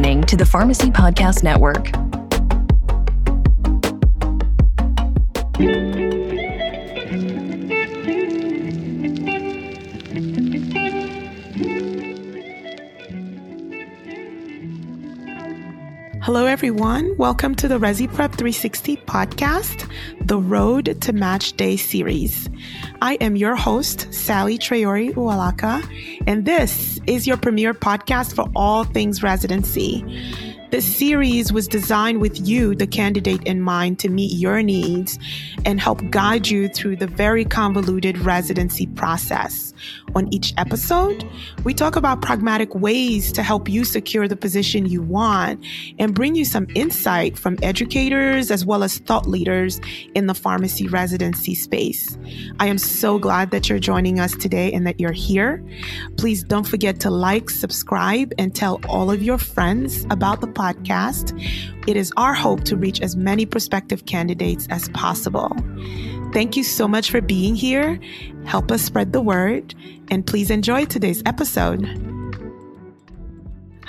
listening to the Pharmacy Podcast Network. Hello, everyone. Welcome to the Rezi Prep 360 podcast, the Road to Match Day series. I am your host, Sally Traore Ualaka, and this is your premier podcast for all things residency. This series was designed with you, the candidate, in mind to meet your needs and help guide you through the very convoluted residency process. On each episode, we talk about pragmatic ways to help you secure the position you want and bring you some insight from educators as well as thought leaders in the pharmacy residency space. I am so glad that you're joining us today and that you're here. Please don't forget to like, subscribe, and tell all of your friends about the podcast, it is our hope to reach as many prospective candidates as possible. Thank you so much for being here. Help us spread the word, and please enjoy today's episode.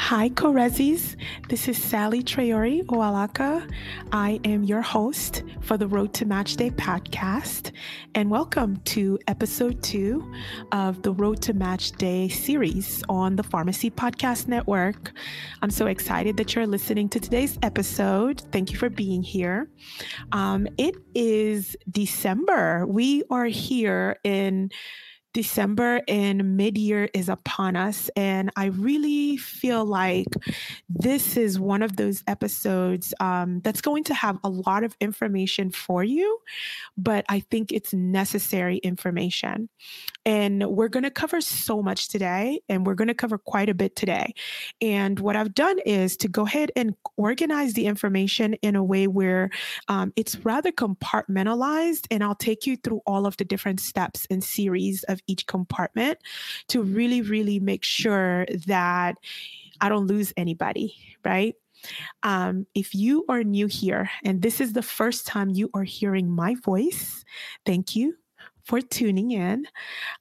Hi, Korezis. This is Sally Traore Oalaka. I am your host for the Road to Match Day podcast, and welcome to episode two of the Road to Match Day series on the Pharmacy Podcast Network. I'm so excited that you're listening to today's episode. Thank you for being here. Um, it is December. We are here in December and mid year is upon us. And I really feel like this is one of those episodes um, that's going to have a lot of information for you, but I think it's necessary information. And we're going to cover so much today, and we're going to cover quite a bit today. And what I've done is to go ahead and organize the information in a way where um, it's rather compartmentalized, and I'll take you through all of the different steps and series of each compartment to really, really make sure that I don't lose anybody, right? Um, if you are new here and this is the first time you are hearing my voice, thank you for tuning in.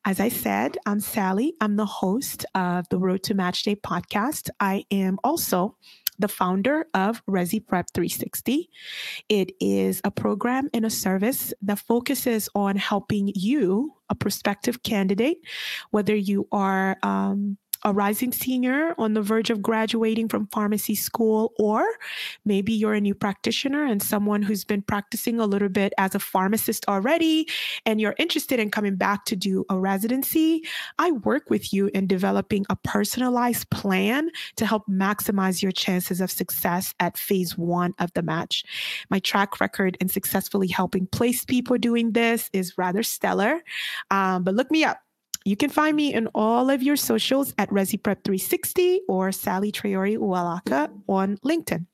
As I said, I'm Sally. I'm the host of the Road to Match Day podcast. I am also the founder of Rezi Prep 360. It is a program and a service that focuses on helping you, a prospective candidate, whether you are um, a rising senior on the verge of graduating from pharmacy school, or maybe you're a new practitioner and someone who's been practicing a little bit as a pharmacist already, and you're interested in coming back to do a residency. I work with you in developing a personalized plan to help maximize your chances of success at phase one of the match. My track record in successfully helping place people doing this is rather stellar, um, but look me up. You can find me in all of your socials at ReziPrep360 or Sally Traore Ualaka on LinkedIn.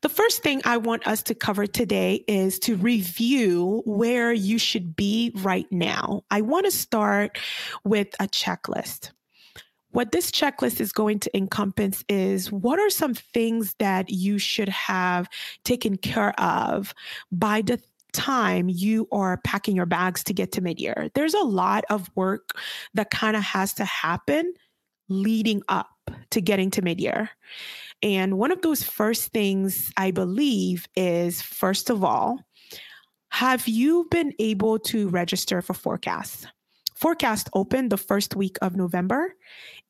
The first thing I want us to cover today is to review where you should be right now. I want to start with a checklist. What this checklist is going to encompass is what are some things that you should have taken care of by the time you are packing your bags to get to mid-year. There's a lot of work that kind of has to happen leading up to getting to mid-year. And one of those first things I believe is first of all, have you been able to register for PhORCAS? PhORCAS opened the first week of November.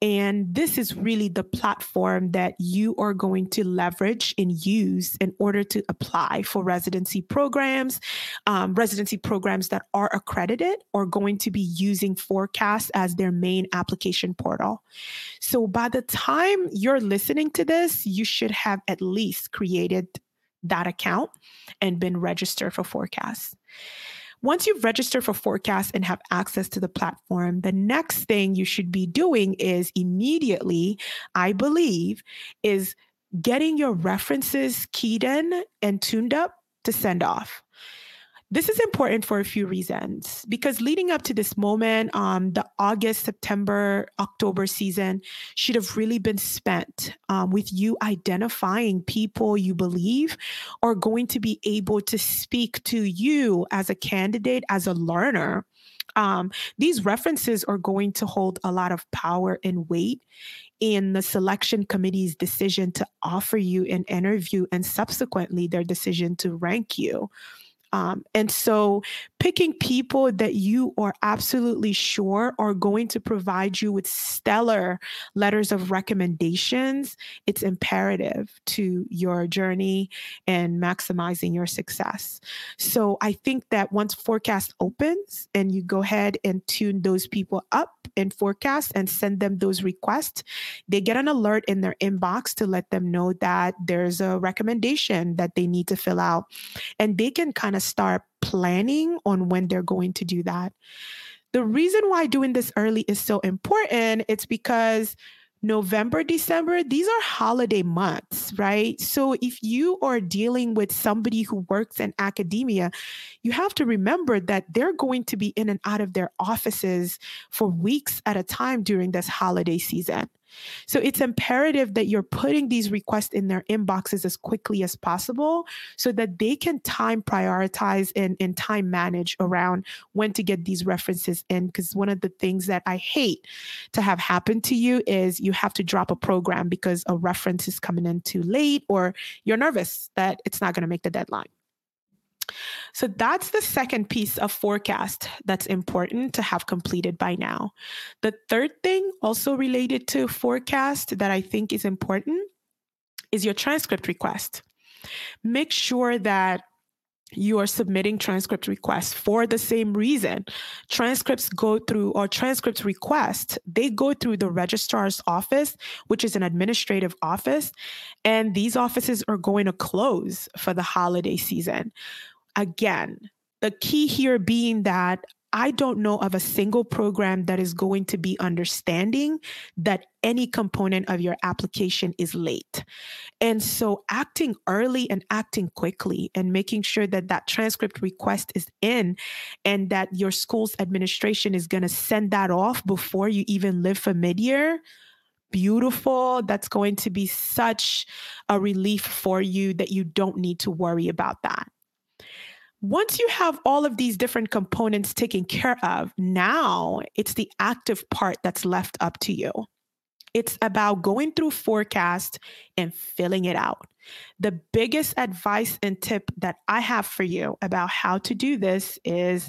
And this is really the platform that you are going to leverage and use in order to apply for residency programs. Um, residency programs that are accredited are going to be using PhORCAS as their main application portal. So by the time you're listening to this, you should have at least created that account and been registered for PhORCAS. Once you've registered for PhORCAS and have access to the platform, the next thing you should be doing is immediately, I believe, is getting your references keyed in and tuned up to send off. This is important for a few reasons because leading up to this moment, um, the August, September, October season should have really been spent um, with you identifying people you believe are going to be able to speak to you as a candidate, as a learner. Um, these references are going to hold a lot of power and weight in the selection committee's decision to offer you an interview and subsequently their decision to rank you. Um, and so, picking people that you are absolutely sure are going to provide you with stellar letters of recommendations, it's imperative to your journey and maximizing your success. So, I think that once PhORCAS opens and you go ahead and tune those people up in PhORCAS and send them those requests, they get an alert in their inbox to let them know that there's a recommendation that they need to fill out. And they can kind of start planning on when they're going to do that. The reason why doing this early is so important, it's because November, December, these are holiday months, right? So if you are dealing with somebody who works in academia, you have to remember that they're going to be in and out of their offices for weeks at a time during this holiday season. So it's imperative that you're putting these requests in their inboxes as quickly as possible so that they can time prioritize and, and time manage around when to get these references in. Because one of the things that I hate to have happen to you is you have to drop a program because a reference is coming in too late or you're nervous that it's not going to make the deadline. So that's the second piece of PhORCAS that's important to have completed by now. The third thing, also related to PhORCAS, that I think is important is your transcript request. Make sure that you are submitting transcript requests for the same reason. Transcripts go through, or transcripts request, they go through the registrar's office, which is an administrative office. And these offices are going to close for the holiday season. Again, the key here being that I don't know of a single program that is going to be understanding that any component of your application is late. And so acting early and acting quickly and making sure that that transcript request is in and that your school's administration is going to send that off before you even live for midyear beautiful. That's going to be such a relief for you that you don't need to worry about that. Once you have all of these different components taken care of, now it's the active part that's left up to you. It's about going through PhORCAS and filling it out. The biggest advice and tip that I have for you about how to do this is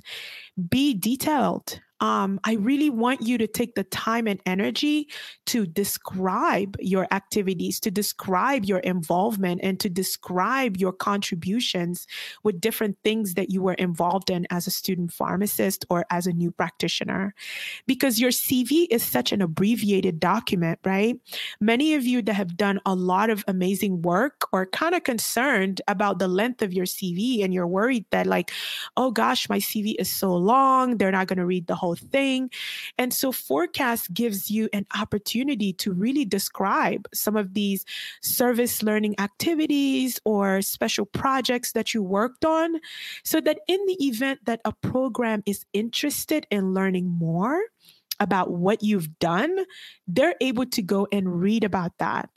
be detailed um, I really want you to take the time and energy to describe your activities, to describe your involvement, and to describe your contributions with different things that you were involved in as a student pharmacist or as a new practitioner. Because your CV is such an abbreviated document, right? Many of you that have done a lot of amazing work are kind of concerned about the length of your CV and you're worried that, like, oh gosh, my CV is so long, they're not going to read the whole thing. And so PhORCAS gives you an opportunity to really describe some of these service learning activities or special projects that you worked on so that in the event that a program is interested in learning more, about what you've done, they're able to go and read about that.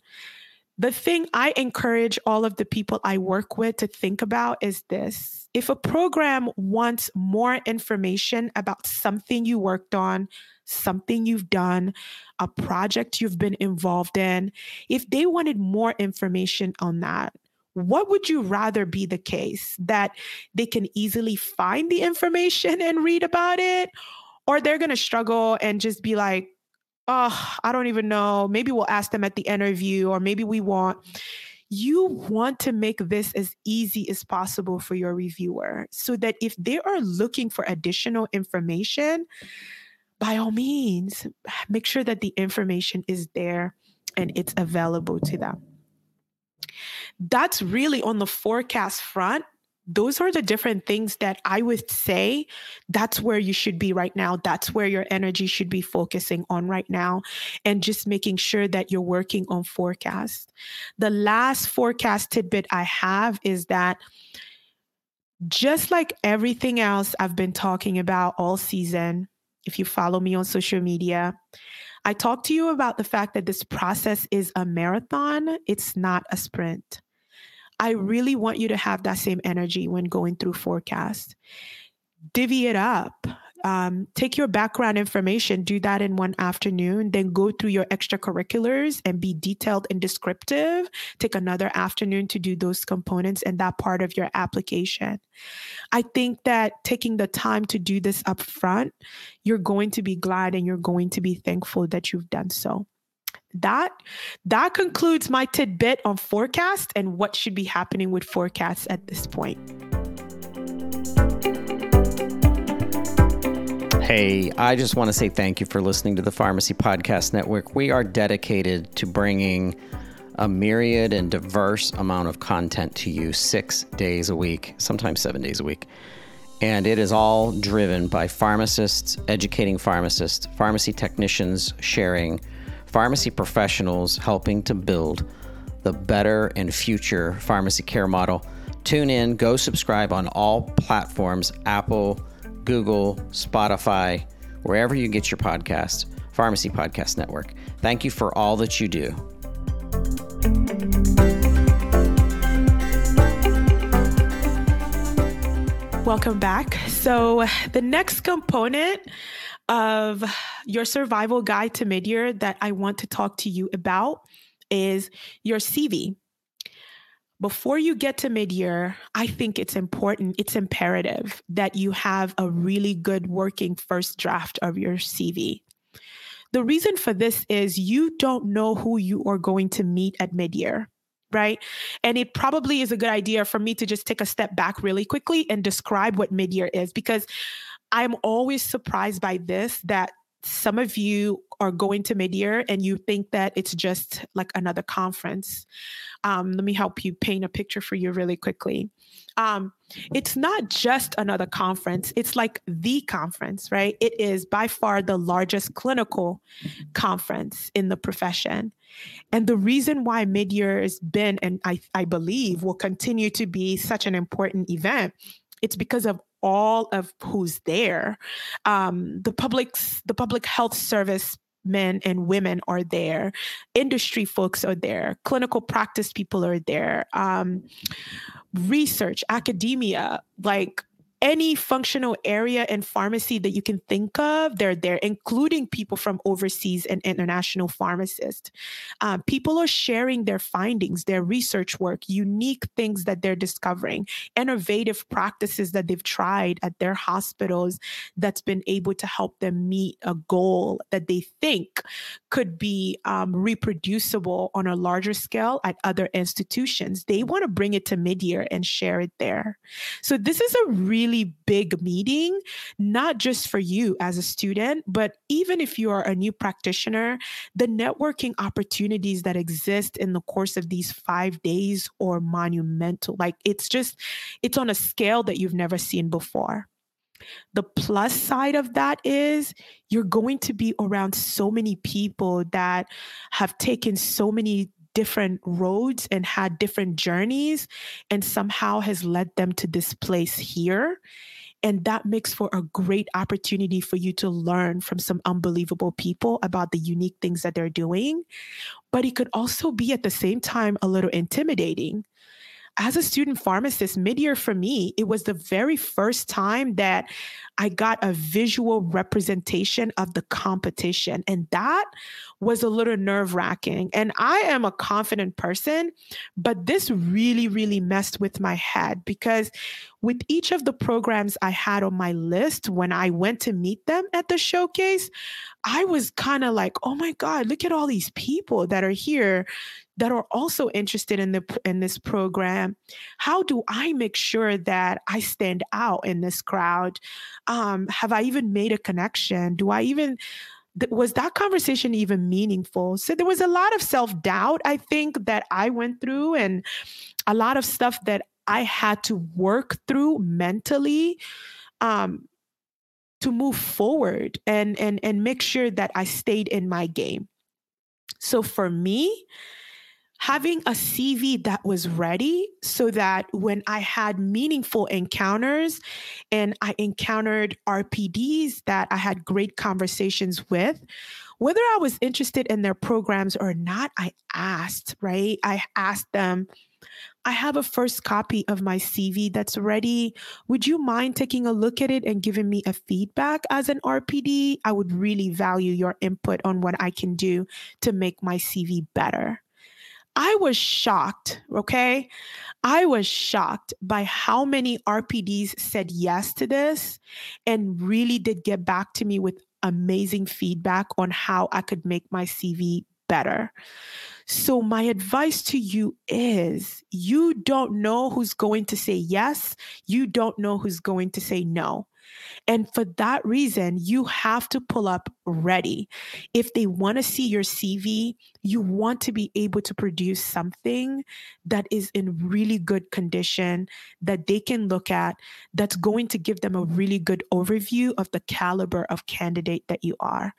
The thing I encourage all of the people I work with to think about is this if a program wants more information about something you worked on, something you've done, a project you've been involved in, if they wanted more information on that, what would you rather be the case that they can easily find the information and read about it? Or they're going to struggle and just be like, oh, I don't even know. Maybe we'll ask them at the interview, or maybe we won't you want to make this as easy as possible for your reviewer so that if they are looking for additional information, by all means, make sure that the information is there and it's available to them. That's really on the PhORCAS front those are the different things that I would say that's where you should be right now. That's where your energy should be focusing on right now. And just making sure that you're working on PhORCAS. The last PhORCAS tidbit I have is that just like everything else I've been talking about all season, if you follow me on social media, I talked to you about the fact that this process is a marathon, it's not a sprint. I really want you to have that same energy when going through PhORCAS. Divvy it up. um, take your background information, do that in one afternoon, then go through your extracurriculars and be detailed and descriptive. Take another afternoon to do those components and that part of your application. I think that taking the time to do this up front, you're going to be glad and you're going to be thankful that you've done so that that concludes my tidbit on PhORCAS and what should be happening with PhORCAS at this point. Hey, I just want to say thank you for listening to the Pharmacy Podcast Network. We are dedicated to bringing a myriad and diverse amount of content to you six days a week, sometimes seven days a week. And it is all driven by pharmacists, educating pharmacists, pharmacy technicians sharing pharmacy professionals helping to build the better and future pharmacy care model. Tune in, go subscribe on all platforms Apple, Google, Spotify, wherever you get your podcasts, Pharmacy Podcast Network. Thank you for all that you do. Welcome back. So, the next component of your survival guide to midyear that I want to talk to you about is your CV. Before you get to midyear, I think it's important, it's imperative that you have a really good working first draft of your CV. The reason for this is you don't know who you are going to meet at midyear right? And it probably is a good idea for me to just take a step back really quickly and describe what midyear is because I'm always surprised by this that some of you are going to midyear and you think that it's just like another conference. Um, let me help you paint a picture for you really quickly. Um, it's not just another conference, it's like the conference, right? It is by far the largest clinical conference in the profession. And the reason why midyear has been, and I, I believe will continue to be such an important event, it's because of all of who's there. Um, the public's the public health service men and women are there. Industry folks are there. Clinical practice people are there. Um, research academia like any functional area in pharmacy that you can think of, they're there, including people from overseas and international pharmacists. Um, people are sharing their findings, their research work, unique things that they're discovering, innovative practices that they've tried at their hospitals that's been able to help them meet a goal that they think could be um, reproducible on a larger scale at other institutions. They want to bring it to mid year and share it there. So, this is a really really big meeting, not just for you as a student, but even if you are a new practitioner, the networking opportunities that exist in the course of these five days are monumental. Like it's just, it's on a scale that you've never seen before. The plus side of that is you're going to be around so many people that have taken so many different roads and had different journeys and somehow has led them to this place here. And that makes for a great opportunity for you to learn from some unbelievable people about the unique things that they're doing. But it could also be at the same time a little intimidating as a student pharmacist, midyear for me, it was the very first time that I got a visual representation of the competition. And that was a little nerve wracking. And I am a confident person, but this really, really messed with my head because with each of the programs I had on my list when I went to meet them at the showcase, I was kind of like, oh my God, look at all these people that are here that are also interested in the in this program. How do i make sure that i stand out in this crowd? Um, have i even made a connection? Do i even was that conversation even meaningful? So there was a lot of self-doubt i think that i went through and a lot of stuff that i had to work through mentally um, to move forward and and and make sure that i stayed in my game. So for me having a CV that was ready so that when I had meaningful encounters and I encountered RPDs that I had great conversations with, whether I was interested in their programs or not, I asked, right? I asked them, I have a first copy of my CV that's ready. Would you mind taking a look at it and giving me a feedback as an RPD? I would really value your input on what I can do to make my CV better. I was shocked, okay? I was shocked by how many RPDs said yes to this and really did get back to me with amazing feedback on how I could make my CV better. So, my advice to you is you don't know who's going to say yes, you don't know who's going to say no. And for that reason, you have to pull up ready. If they want to see your CV, you want to be able to produce something that is in really good condition that they can look at, that's going to give them a really good overview of the caliber of candidate that you are.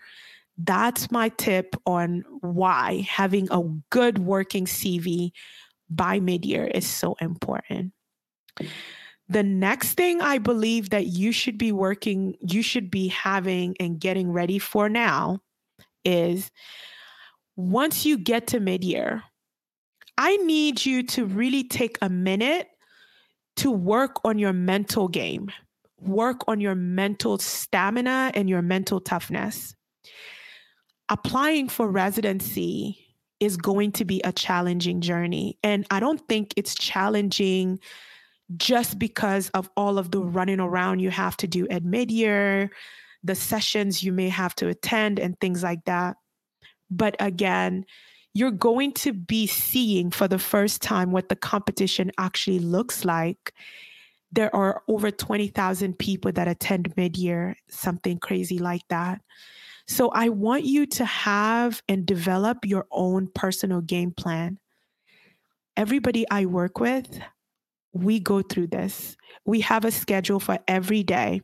That's my tip on why having a good working CV by mid year is so important. The next thing I believe that you should be working, you should be having and getting ready for now is once you get to mid year, I need you to really take a minute to work on your mental game, work on your mental stamina and your mental toughness applying for residency is going to be a challenging journey. And I don't think it's challenging just because of all of the running around you have to do at mid year, the sessions you may have to attend, and things like that. But again, you're going to be seeing for the first time what the competition actually looks like. There are over 20,000 people that attend mid year, something crazy like that. So I want you to have and develop your own personal game plan. Everybody I work with, we go through this. We have a schedule for every day.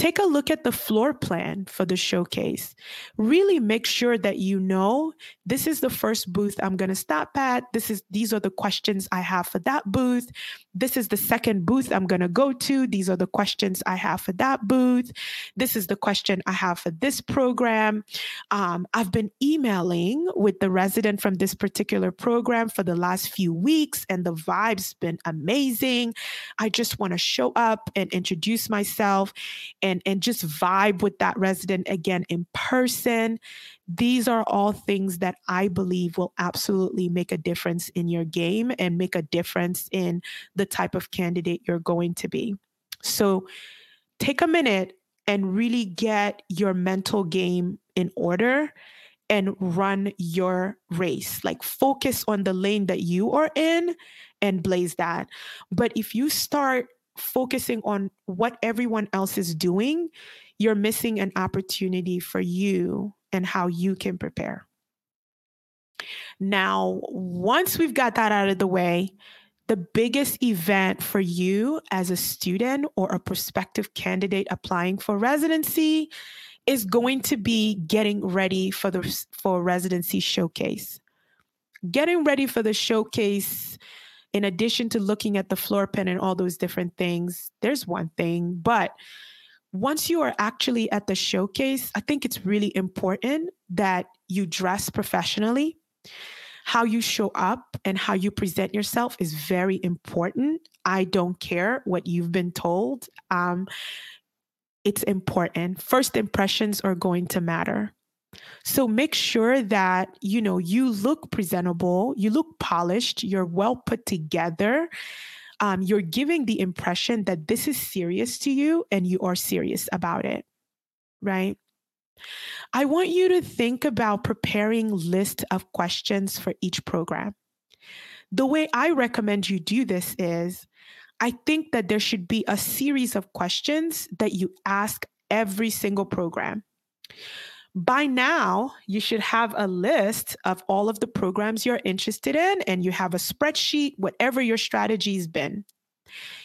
Take a look at the floor plan for the showcase. Really make sure that you know this is the first booth I'm going to stop at. This is these are the questions I have for that booth. This is the second booth I'm going to go to. These are the questions I have for that booth. This is the question I have for this program. Um, I've been emailing with the resident from this particular program for the last few weeks, and the vibe's been amazing. I just want to show up and introduce myself and and just vibe with that resident again in person these are all things that i believe will absolutely make a difference in your game and make a difference in the type of candidate you're going to be so take a minute and really get your mental game in order and run your race. Like focus on the lane that you are in and blaze that. But if you start focusing on what everyone else is doing, you're missing an opportunity for you and how you can prepare. Now, once we've got that out of the way, the biggest event for you as a student or a prospective candidate applying for residency is going to be getting ready for the for residency showcase. Getting ready for the showcase in addition to looking at the floor plan and all those different things, there's one thing. But once you are actually at the showcase, I think it's really important that you dress professionally. How you show up and how you present yourself is very important. I don't care what you've been told. Um, it's important. First impressions are going to matter. So make sure that, you know, you look presentable, you look polished, you're well put together. Um, you're giving the impression that this is serious to you and you are serious about it, right? I want you to think about preparing list of questions for each program. The way I recommend you do this is I think that there should be a series of questions that you ask every single program. By now, you should have a list of all of the programs you're interested in, and you have a spreadsheet, whatever your strategy's been.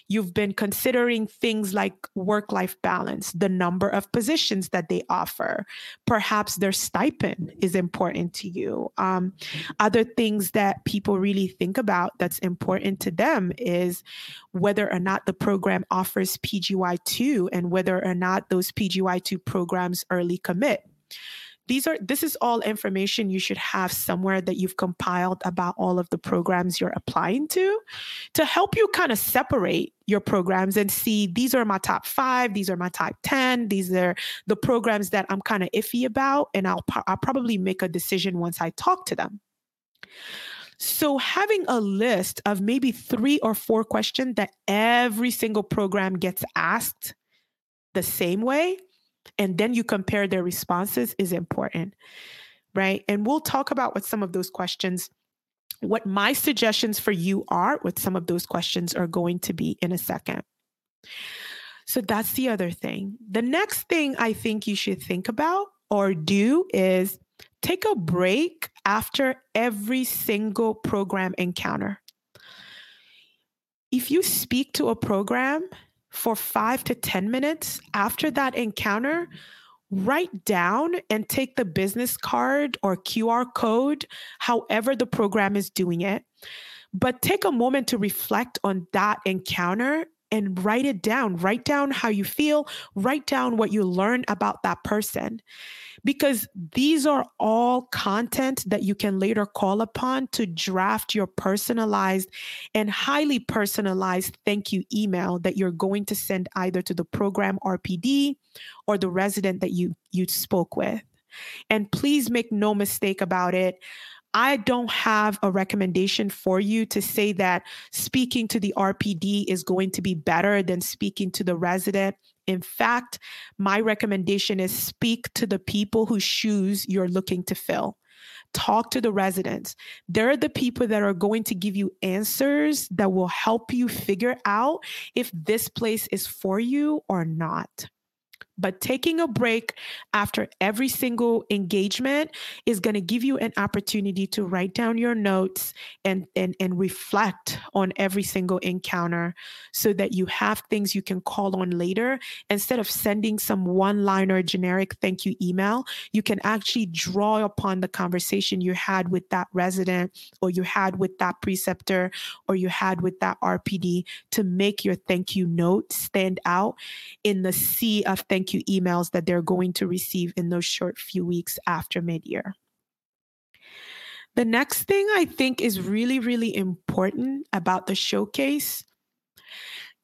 You've been considering things like work life balance, the number of positions that they offer. Perhaps their stipend is important to you. Um, other things that people really think about that's important to them is whether or not the program offers PGY2 and whether or not those PGY2 programs early commit these are this is all information you should have somewhere that you've compiled about all of the programs you're applying to to help you kind of separate your programs and see these are my top 5 these are my top 10 these are the programs that I'm kind of iffy about and I'll I'll probably make a decision once I talk to them. So, having a list of maybe three or four questions that every single program gets asked the same way and then you compare their responses is important, right? And we'll talk about what some of those questions, what my suggestions for you are, what some of those questions are going to be in a second. So that's the other thing. The next thing I think you should think about or do is take a break after every single program encounter. If you speak to a program for five to 10 minutes after that encounter, write down and take the business card or QR code, however the program is doing it. But take a moment to reflect on that encounter and write it down. Write down how you feel, write down what you learned about that person because these are all content that you can later call upon to draft your personalized and highly personalized thank you email that you're going to send either to the program RPD or the resident that you you spoke with. And please make no mistake about it. I don't have a recommendation for you to say that speaking to the RPD is going to be better than speaking to the resident. In fact, my recommendation is speak to the people whose shoes you're looking to fill. Talk to the residents. They're the people that are going to give you answers that will help you figure out if this place is for you or not. But taking a break after every single engagement is going to give you an opportunity to write down your notes and, and, and reflect on every single encounter so that you have things you can call on later. Instead of sending some one liner generic thank you email, you can actually draw upon the conversation you had with that resident or you had with that preceptor or you had with that RPD to make your thank you note stand out in the sea of thank thank you emails that they're going to receive in those short few weeks after mid year. The next thing I think is really, really important about the showcase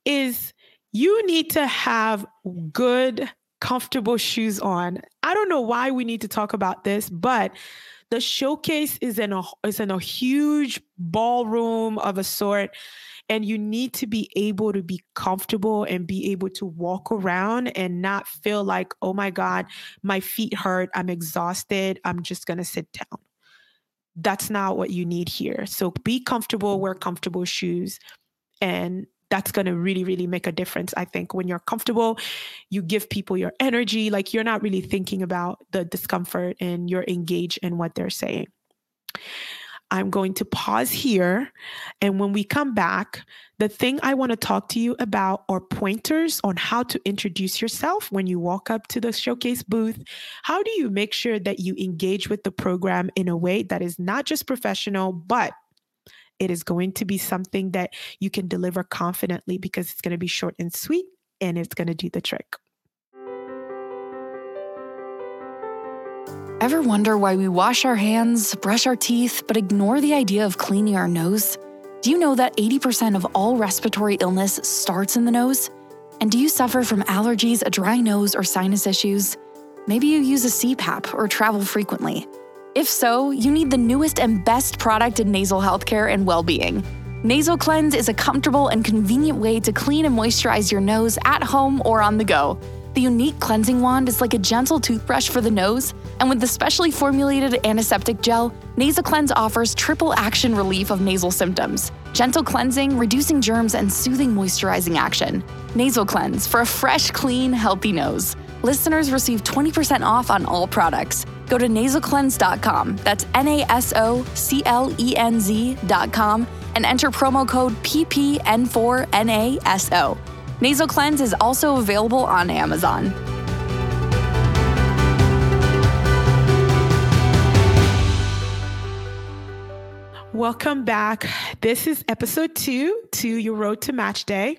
is you need to have good, comfortable shoes on. I don't know why we need to talk about this, but the showcase is in a is in a huge ballroom of a sort and you need to be able to be comfortable and be able to walk around and not feel like, oh my God, my feet hurt. I'm exhausted. I'm just to sit down. That's not what you need here. So be comfortable, wear comfortable shoes. And that's going to really, really make a difference. I think when you're comfortable, you give people your energy. Like you're not really thinking about the discomfort and you're engaged in what they're saying. I'm going to pause here. And when we come back, the thing I want to talk to you about are pointers on how to introduce yourself when you walk up to the showcase booth. How do you make sure that you engage with the program in a way that is not just professional, but it is going to be something that you can deliver confidently because it's going to be short and sweet and it's going to do the trick. Ever wonder why we wash our hands, brush our teeth, but ignore the idea of cleaning our nose? Do you know that 80% of all respiratory illness starts in the nose? And do you suffer from allergies, a dry nose, or sinus issues? Maybe you use a CPAP or travel frequently. If so, you need the newest and best product in nasal healthcare and well being. NasoClenz is a comfortable and convenient way to clean and moisturize your nose at home or on the go. The unique cleansing wand is like a gentle toothbrush for the nose, and with the specially formulated antiseptic gel, NasoClenz offers triple action relief of nasal symptoms gentle cleansing, reducing germs, and soothing moisturizing action. NasoClenz for a fresh, clean, healthy nose. Listeners receive 20% off on all products. Go to nasoclenz.com, that's N A S O C L E N Z.com, and enter promo code PPN4NASO. NasoClenz is also available on Amazon. Welcome back. This is episode two to your road to match day.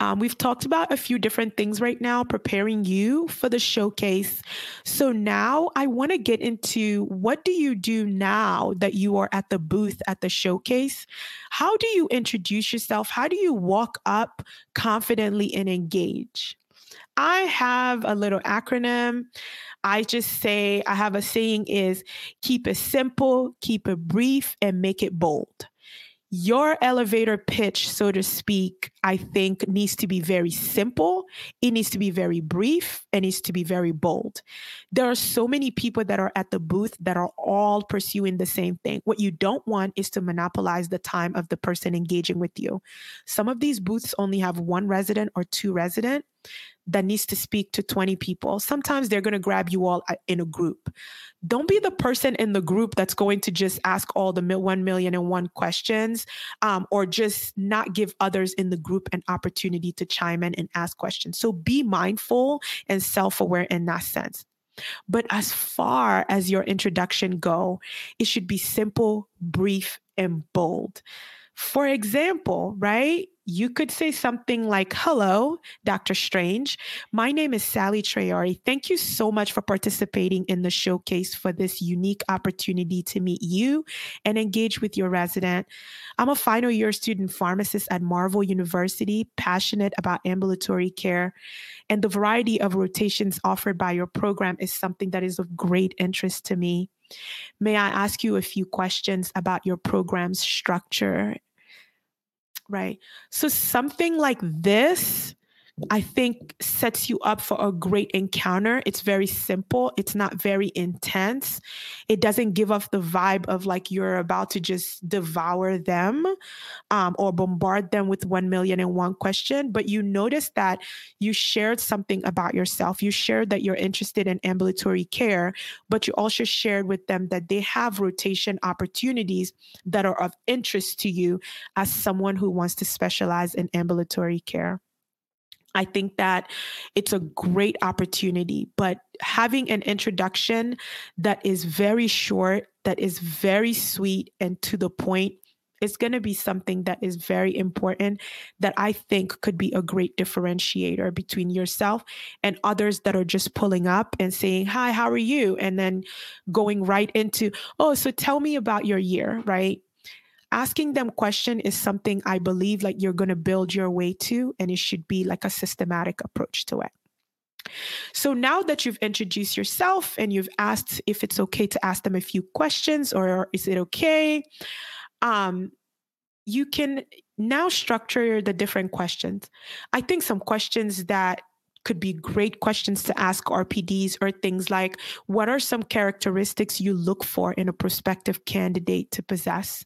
Um, we've talked about a few different things right now, preparing you for the showcase. So now I want to get into what do you do now that you are at the booth at the showcase? How do you introduce yourself? How do you walk up confidently and engage? I have a little acronym. I just say, I have a saying is keep it simple, keep it brief, and make it bold your elevator pitch, so to speak, I think needs to be very simple. It needs to be very brief. It needs to be very bold. There are so many people that are at the booth that are all pursuing the same thing. What you don't want is to monopolize the time of the person engaging with you. Some of these booths only have one resident or two resident that needs to speak to 20 people. Sometimes they're going to grab you all uh, in a group. Don't be the person in the group that's going to just ask all the 1 million and one questions um, or just not give others in the group an opportunity to chime in and ask questions. So be mindful and self aware in that sense. But as far as your introduction go, it should be simple, brief, and bold. For example, right? You could say something like, Hello, Dr. Strange. My name is Sally Traore. Thank you so much for participating in the showcase for this unique opportunity to meet you and engage with your resident. I'm a final year student pharmacist at Marvel University, passionate about ambulatory care. And the variety of rotations offered by your program is something that is of great interest to me. May I ask you a few questions about your program's structure Right. So something like this I think sets you up for a great encounter. It's very simple, it's not very intense. It doesn't give off the vibe of like you're about to just devour them um, or bombard them with 1 million and one question. But you notice that you shared something about yourself. You shared that you're interested in ambulatory care, but you also shared with them that they have rotation opportunities that are of interest to you as someone who wants to specialize in ambulatory care. I think that it's a great opportunity, but having an introduction that is very short, that is very sweet and to the point is going to be something that is very important that I think could be a great differentiator between yourself and others that are just pulling up and saying, Hi, how are you? And then going right into, Oh, so tell me about your year, right? Asking them question is something I believe like you're going to build your way to, and it should be like a systematic approach to it. So now that you've introduced yourself and you've asked if it's okay to ask them a few questions or is it okay, um, you can now structure the different questions. I think some questions that could be great questions to ask RPDs or things like what are some characteristics you look for in a prospective candidate to possess?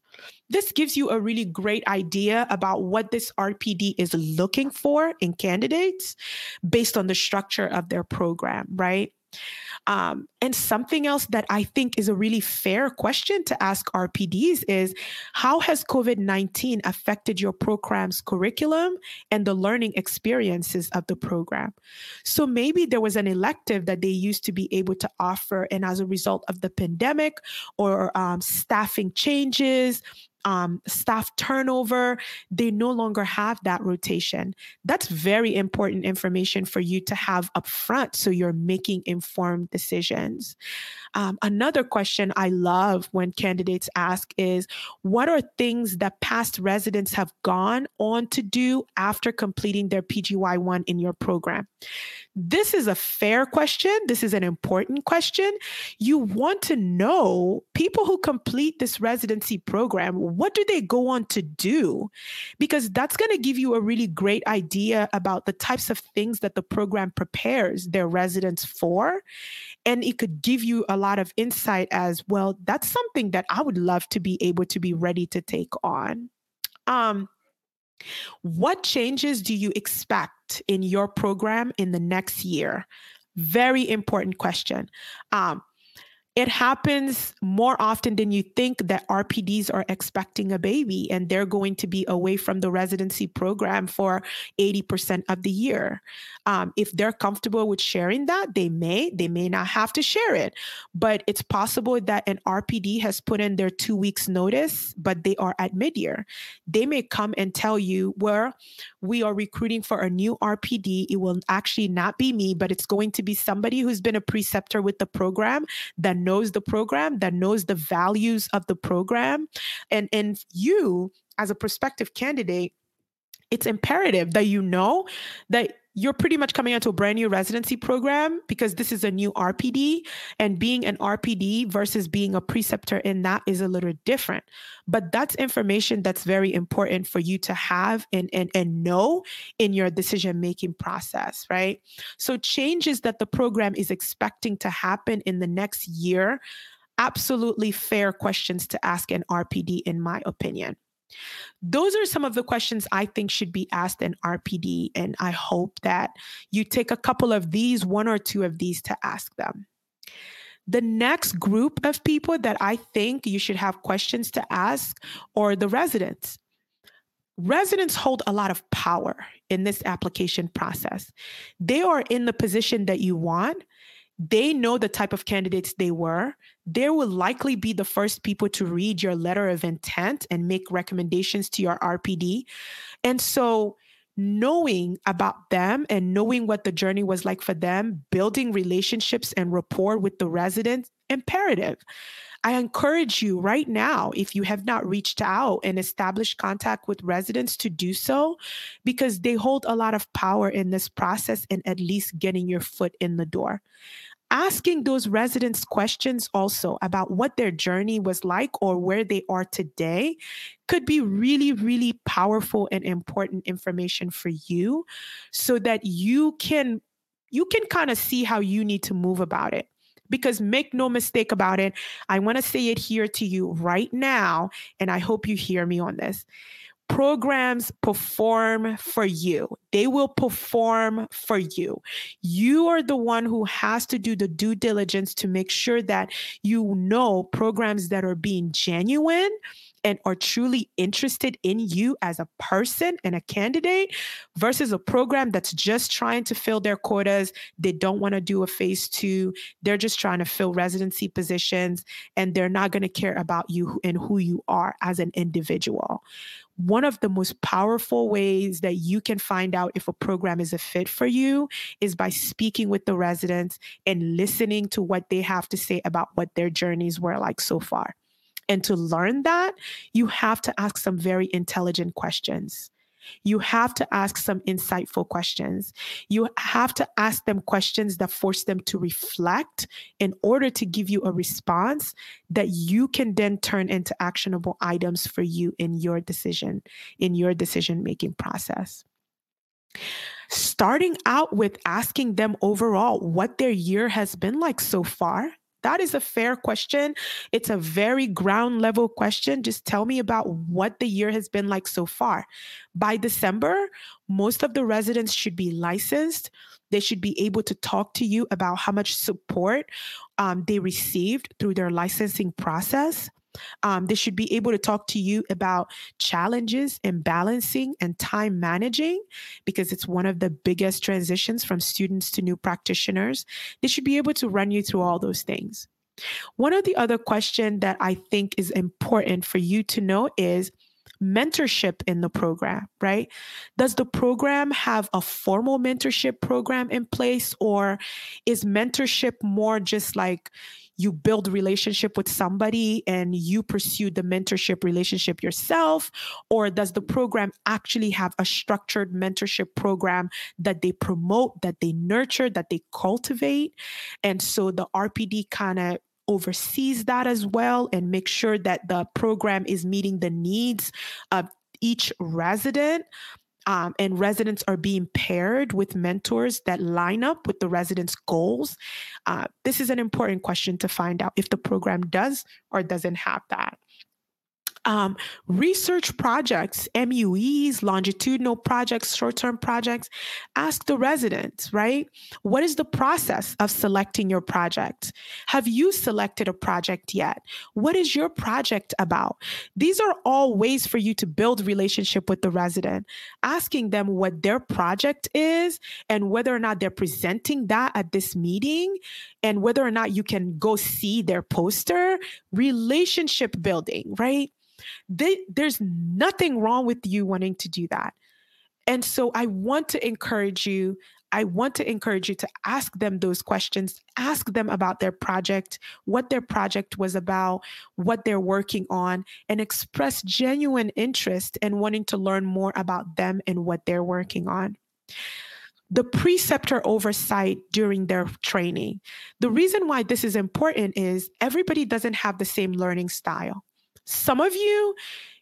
This gives you a really great idea about what this RPD is looking for in candidates based on the structure of their program, right? Um, and something else that I think is a really fair question to ask RPDs is how has COVID 19 affected your program's curriculum and the learning experiences of the program? So maybe there was an elective that they used to be able to offer, and as a result of the pandemic or um, staffing changes, um, staff turnover, they no longer have that rotation. That's very important information for you to have up front so you're making informed decisions. Um, another question I love when candidates ask is what are things that past residents have gone on to do after completing their PGY1 in your program? This is a fair question. This is an important question. You want to know people who complete this residency program, what do they go on to do? Because that's going to give you a really great idea about the types of things that the program prepares their residents for. And it could give you a lot of insight as well. That's something that I would love to be able to be ready to take on. Um, what changes do you expect in your program in the next year? Very important question. Um, it happens more often than you think that RPDs are expecting a baby and they're going to be away from the residency program for 80% of the year. Um, if they're comfortable with sharing that, they may, they may not have to share it. But it's possible that an RPD has put in their two weeks notice, but they are at mid year. They may come and tell you, where we are recruiting for a new RPD. It will actually not be me, but it's going to be somebody who's been a preceptor with the program that knows the program, that knows the values of the program. And, and you, as a prospective candidate, it's imperative that you know that you're pretty much coming into a brand new residency program because this is a new RPD and being an RPD versus being a preceptor in that is a little different. But that's information that's very important for you to have and and, and know in your decision making process, right? So changes that the program is expecting to happen in the next year, absolutely fair questions to ask an RPD in my opinion. Those are some of the questions I think should be asked in RPD. And I hope that you take a couple of these, one or two of these to ask them. The next group of people that I think you should have questions to ask are the residents. Residents hold a lot of power in this application process. They are in the position that you want, they know the type of candidates they were. They will likely be the first people to read your letter of intent and make recommendations to your RPD. And so, knowing about them and knowing what the journey was like for them, building relationships and rapport with the residents, imperative. I encourage you right now, if you have not reached out and established contact with residents, to do so because they hold a lot of power in this process and at least getting your foot in the door asking those residents questions also about what their journey was like or where they are today could be really, really powerful and important information for you so that you can you can kind of see how you need to move about it. Because make no mistake about it, I want to say it here to you right now, and I hope you hear me on this programs perform for you. They will perform for you. You are the one who has to do the due diligence to make sure that you know programs that are being genuine and are truly interested in you as a person and a candidate versus a program that's just trying to fill their quotas. They don't want to do a phase two. They're just trying to fill residency positions and they're not going to care about you and who you are as an individual one of the most powerful ways that you can find out if a program is a fit for you is by speaking with the residents and listening to what they have to say about what their journeys were like so far. And to learn that, you have to ask some very intelligent questions. You have to ask some insightful questions. You have to ask them questions that force them to reflect in order to give you a response that you can then turn into actionable items for you in your decision, in your decision making process starting out with asking them overall what their year has been like so far that is a fair question. It's a very ground level question. Just tell me about what the year has been like so far. By December, most of the residents should be licensed. They should be able to talk to you about how much support um, they received through their licensing process. Um, they should be able to talk to you about challenges in balancing and time managing because it's one of the biggest transitions from students to new practitioners. They should be able to run you through all those things. One of the other questions that I think is important for you to know is mentorship in the program, right? Does the program have a formal mentorship program in place or is mentorship more just like you build relationship with somebody and you pursue the mentorship relationship yourself? Or does the program actually have a structured mentorship program that they promote that they nurture that they cultivate? And so the rpd kind of oversees that as well and make sure that the program is meeting the needs of each resident um, and residents are being paired with mentors that line up with the residents' goals? Uh, this is an important question to find out if the program does or doesn't have that. Um, research projects, MUEs, longitudinal projects, short term projects. Ask the residents, right? What is the process of selecting your project? Have you selected a project yet? What is your project about? These are all ways for you to build relationship with the resident, asking them what their project is and whether or not they're presenting that at this meeting and whether or not you can go see their poster. Relationship building, right? They, there's nothing wrong with you wanting to do that. And so I want to encourage you. I want to encourage you to ask them those questions. Ask them about their project, what their project was about, what they're working on, and express genuine interest in wanting to learn more about them and what they're working on the preceptor oversight during their training. The reason why this is important is everybody doesn't have the same learning style. Some of you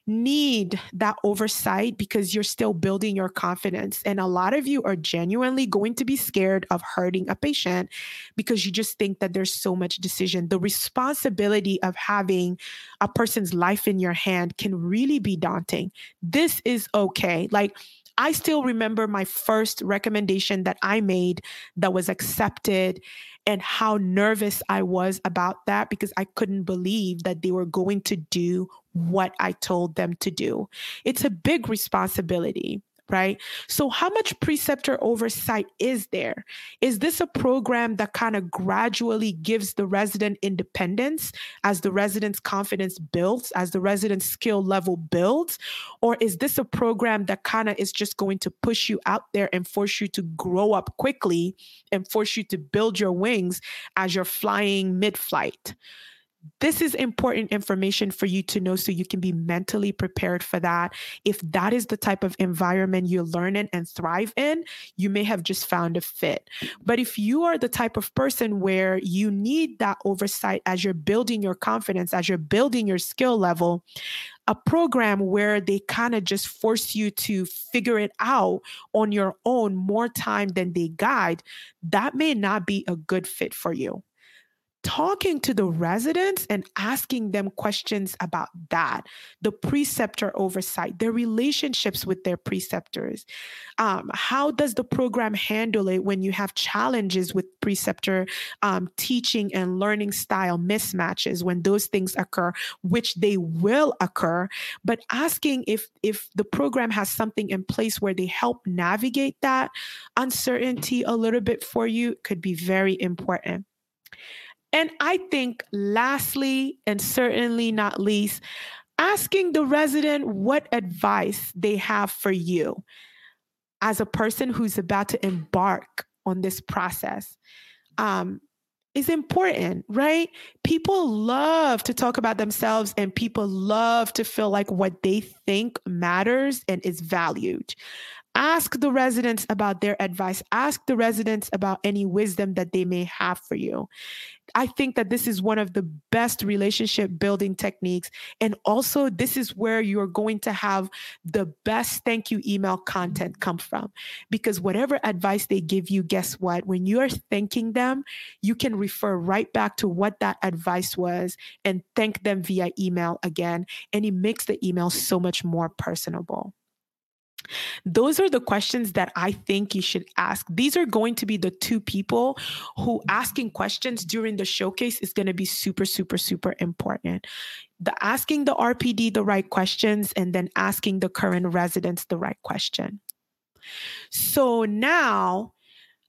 need that oversight because you're still building your confidence. And a lot of you are genuinely going to be scared of hurting a patient because you just think that there's so much decision. The responsibility of having a person's life in your hand can really be daunting. This is okay. Like, I still remember my first recommendation that I made that was accepted and how nervous I was about that because I couldn't believe that they were going to do what I told them to do. It's a big responsibility right? So, how much preceptor oversight is there? Is this a program that kind of gradually gives the resident independence as the resident's confidence builds, as the resident's skill level builds? Or is this a program that kind of is just going to push you out there and force you to grow up quickly and force you to build your wings as you're flying mid flight? This is important information for you to know so you can be mentally prepared for that. If that is the type of environment you learn in and thrive in, you may have just found a fit. But if you are the type of person where you need that oversight as you're building your confidence, as you're building your skill level, a program where they kind of just force you to figure it out on your own more time than they guide, that may not be a good fit for you talking to the residents and asking them questions about that the preceptor oversight their relationships with their preceptors. Um, how does the program handle it when you have challenges with preceptor um, teaching and learning style mismatches when those things occur which they will occur? But asking if if the program has something in place where they help navigate that uncertainty a little bit for you could be very important and I think, lastly, and certainly not least, asking the resident what advice they have for you as a person who's about to embark on this process. Um, is important, right? People love to talk about themselves and people love to feel like what they think matters and is valued. Ask the residents about their advice. Ask the residents about any wisdom that they may have for you. I think that this is one of the best relationship building techniques. And also, this is where you're going to have the best thank you email content come from. Because whatever advice they give you, guess what? When you're thanking them, you can refer right back to what that advice was and thank them via email again. And it makes the email so much more personable. Those are the questions that I think you should ask. These are going to be the two people who asking questions during the showcase is going to be super, super, super important. The asking the RPD the right questions and then asking the current residents the right question. So now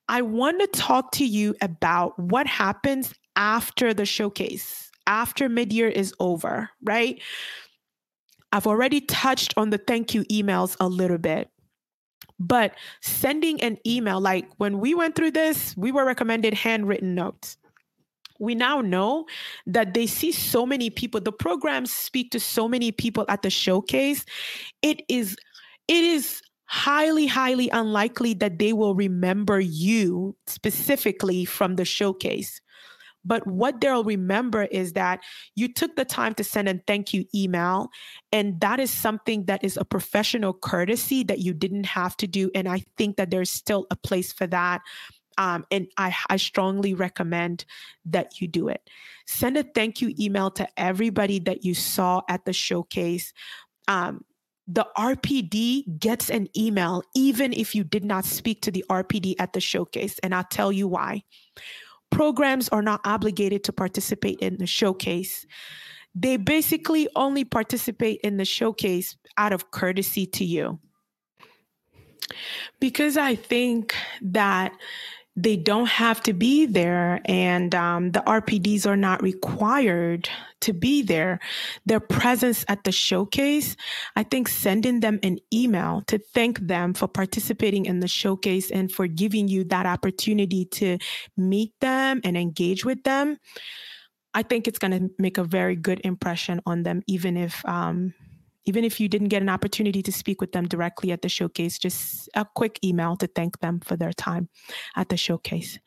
I want to talk to you about what happens after the showcase, after mid year is over, right? I've already touched on the thank you emails a little bit. But sending an email, like when we went through this, we were recommended handwritten notes. We now know that they see so many people, the programs speak to so many people at the showcase. It is, it is highly, highly unlikely that they will remember you specifically from the showcase. But what they'll remember is that you took the time to send a thank you email. And that is something that is a professional courtesy that you didn't have to do. And I think that there's still a place for that. Um, and I, I strongly recommend that you do it. Send a thank you email to everybody that you saw at the showcase. Um, the RPD gets an email even if you did not speak to the RPD at the showcase. And I'll tell you why. Programs are not obligated to participate in the showcase. They basically only participate in the showcase out of courtesy to you. Because I think that they don't have to be there and um, the rpds are not required to be there. Their presence at the showcase i think sending them an email to thank them for participating in the showcase and for giving you that opportunity to meet them and engage with them i think it's going to make a very good impression on them even if um, even if you didn't get an opportunity to speak with them directly at the showcase, just a quick email to thank them for their time at the showcase.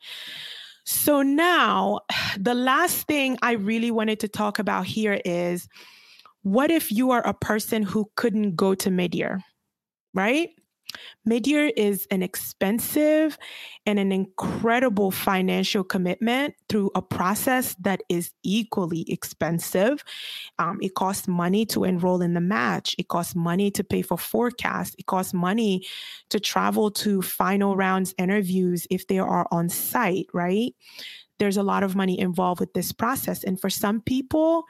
So now, the last thing I really wanted to talk about here is what if you are a person who couldn't go to midyear, right? Midyear is an expensive and an incredible financial commitment through a process that is equally expensive. Um, it costs money to enroll in the match, it costs money to pay for PhORCAS, it costs money to travel to final rounds interviews if they are on site, right? There's a lot of money involved with this process. And for some people,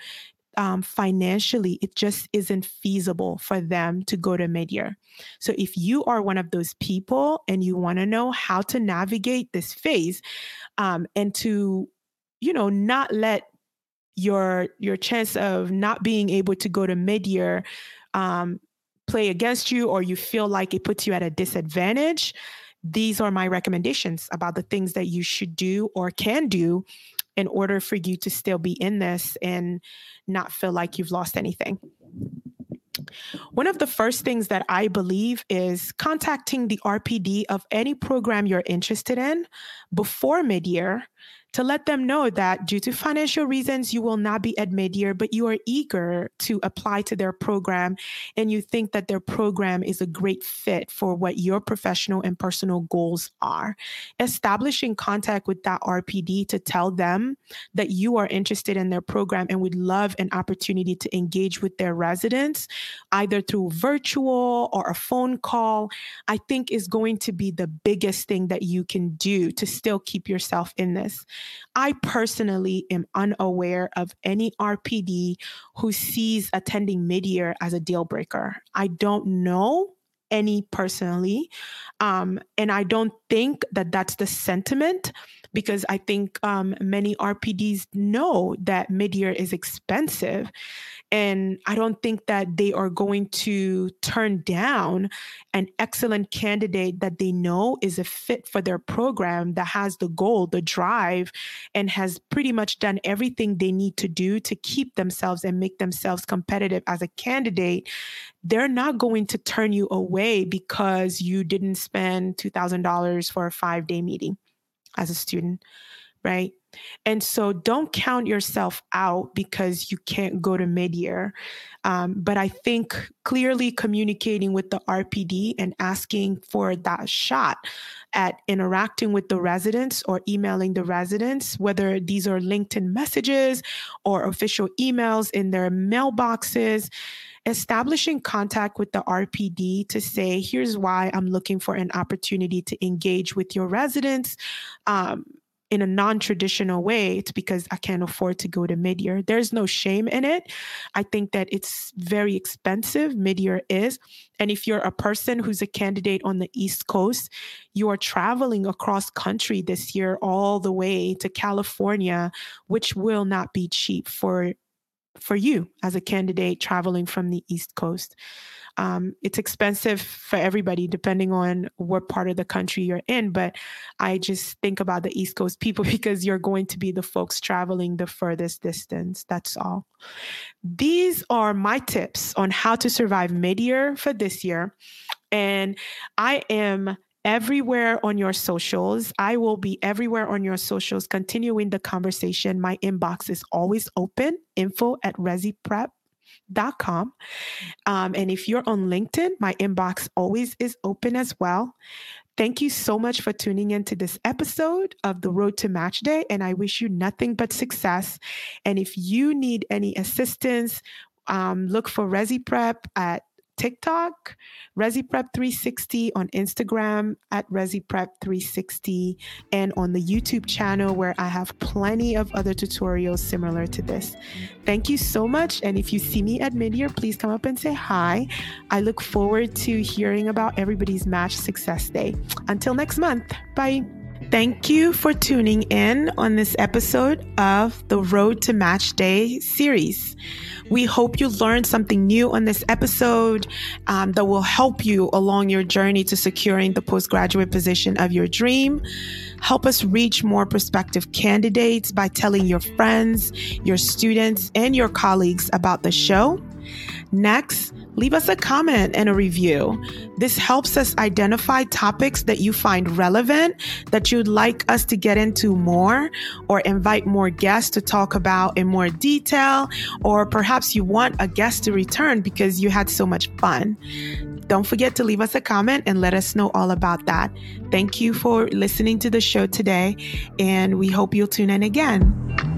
um, financially, it just isn't feasible for them to go to midyear. So if you are one of those people and you want to know how to navigate this phase um, and to, you know, not let your your chance of not being able to go to midyear um, play against you or you feel like it puts you at a disadvantage, these are my recommendations about the things that you should do or can do in order for you to still be in this and not feel like you've lost anything. One of the first things that I believe is contacting the RPD of any program you're interested in before mid year to let them know that due to financial reasons, you will not be at mid-year, but you are eager to apply to their program and you think that their program is a great fit for what your professional and personal goals are. Establishing contact with that RPD to tell them that you are interested in their program and would love an opportunity to engage with their residents, either through virtual or a phone call, I think is going to be the biggest thing that you can do to still keep yourself in this. I personally am unaware of any RPD who sees attending midyear as a deal breaker. I don't know any personally. Um, and I don't think that that's the sentiment because I think um, many RPDs know that midyear is expensive. And I don't think that they are going to turn down an excellent candidate that they know is a fit for their program that has the goal, the drive, and has pretty much done everything they need to do to keep themselves and make themselves competitive as a candidate. They're not going to turn you away because you didn't spend $2,000 for a five day meeting as a student, right? And so don't count yourself out because you can't go to mid year. Um, but I think clearly communicating with the RPD and asking for that shot at interacting with the residents or emailing the residents, whether these are LinkedIn messages or official emails in their mailboxes, establishing contact with the RPD to say, here's why I'm looking for an opportunity to engage with your residents. Um, in a non-traditional way. It's because i can't afford to go to mid-year. There's no shame in it. I think that it's very expensive. Mid-year is. And if you're a person who's a candidate on the east coast you are traveling across country this year all the way to california which will not be cheap for for you as a candidate traveling from the East Coast. Um, it's expensive for everybody depending on what part of the country you're in. But I just think about the East Coast people because you're going to be the folks traveling the furthest distance. That's all. These are my tips on how to survive mid year for this year. And I am everywhere on your socials. I will be everywhere on your socials, continuing the conversation. My inbox is always open info at reziprep.com. Um, and if you're on LinkedIn, my inbox always is open as well. Thank you so much for tuning in to this episode of The Road to Match Day, and I wish you nothing but success. And if you need any assistance, um, look for Rezi Prep at TikTok, ReziPrep360 on Instagram at ReziPrep360, and on the YouTube channel where I have plenty of other tutorials similar to this. Thank you so much. And if you see me at Midyear, please come up and say hi. I look forward to hearing about everybody's match success day. Until next month, bye. Thank you for tuning in on this episode of the Road to Match Day series. We hope you learned something new on this episode um, that will help you along your journey to securing the postgraduate position of your dream. Help us reach more prospective candidates by telling your friends, your students, and your colleagues about the show. Next, leave us a comment and a review. This helps us identify topics that you find relevant, that you'd like us to get into more, or invite more guests to talk about in more detail, or perhaps you want a guest to return because you had so much fun. Don't forget to leave us a comment and let us know all about that. Thank you for listening to the show today, and we hope you'll tune in again.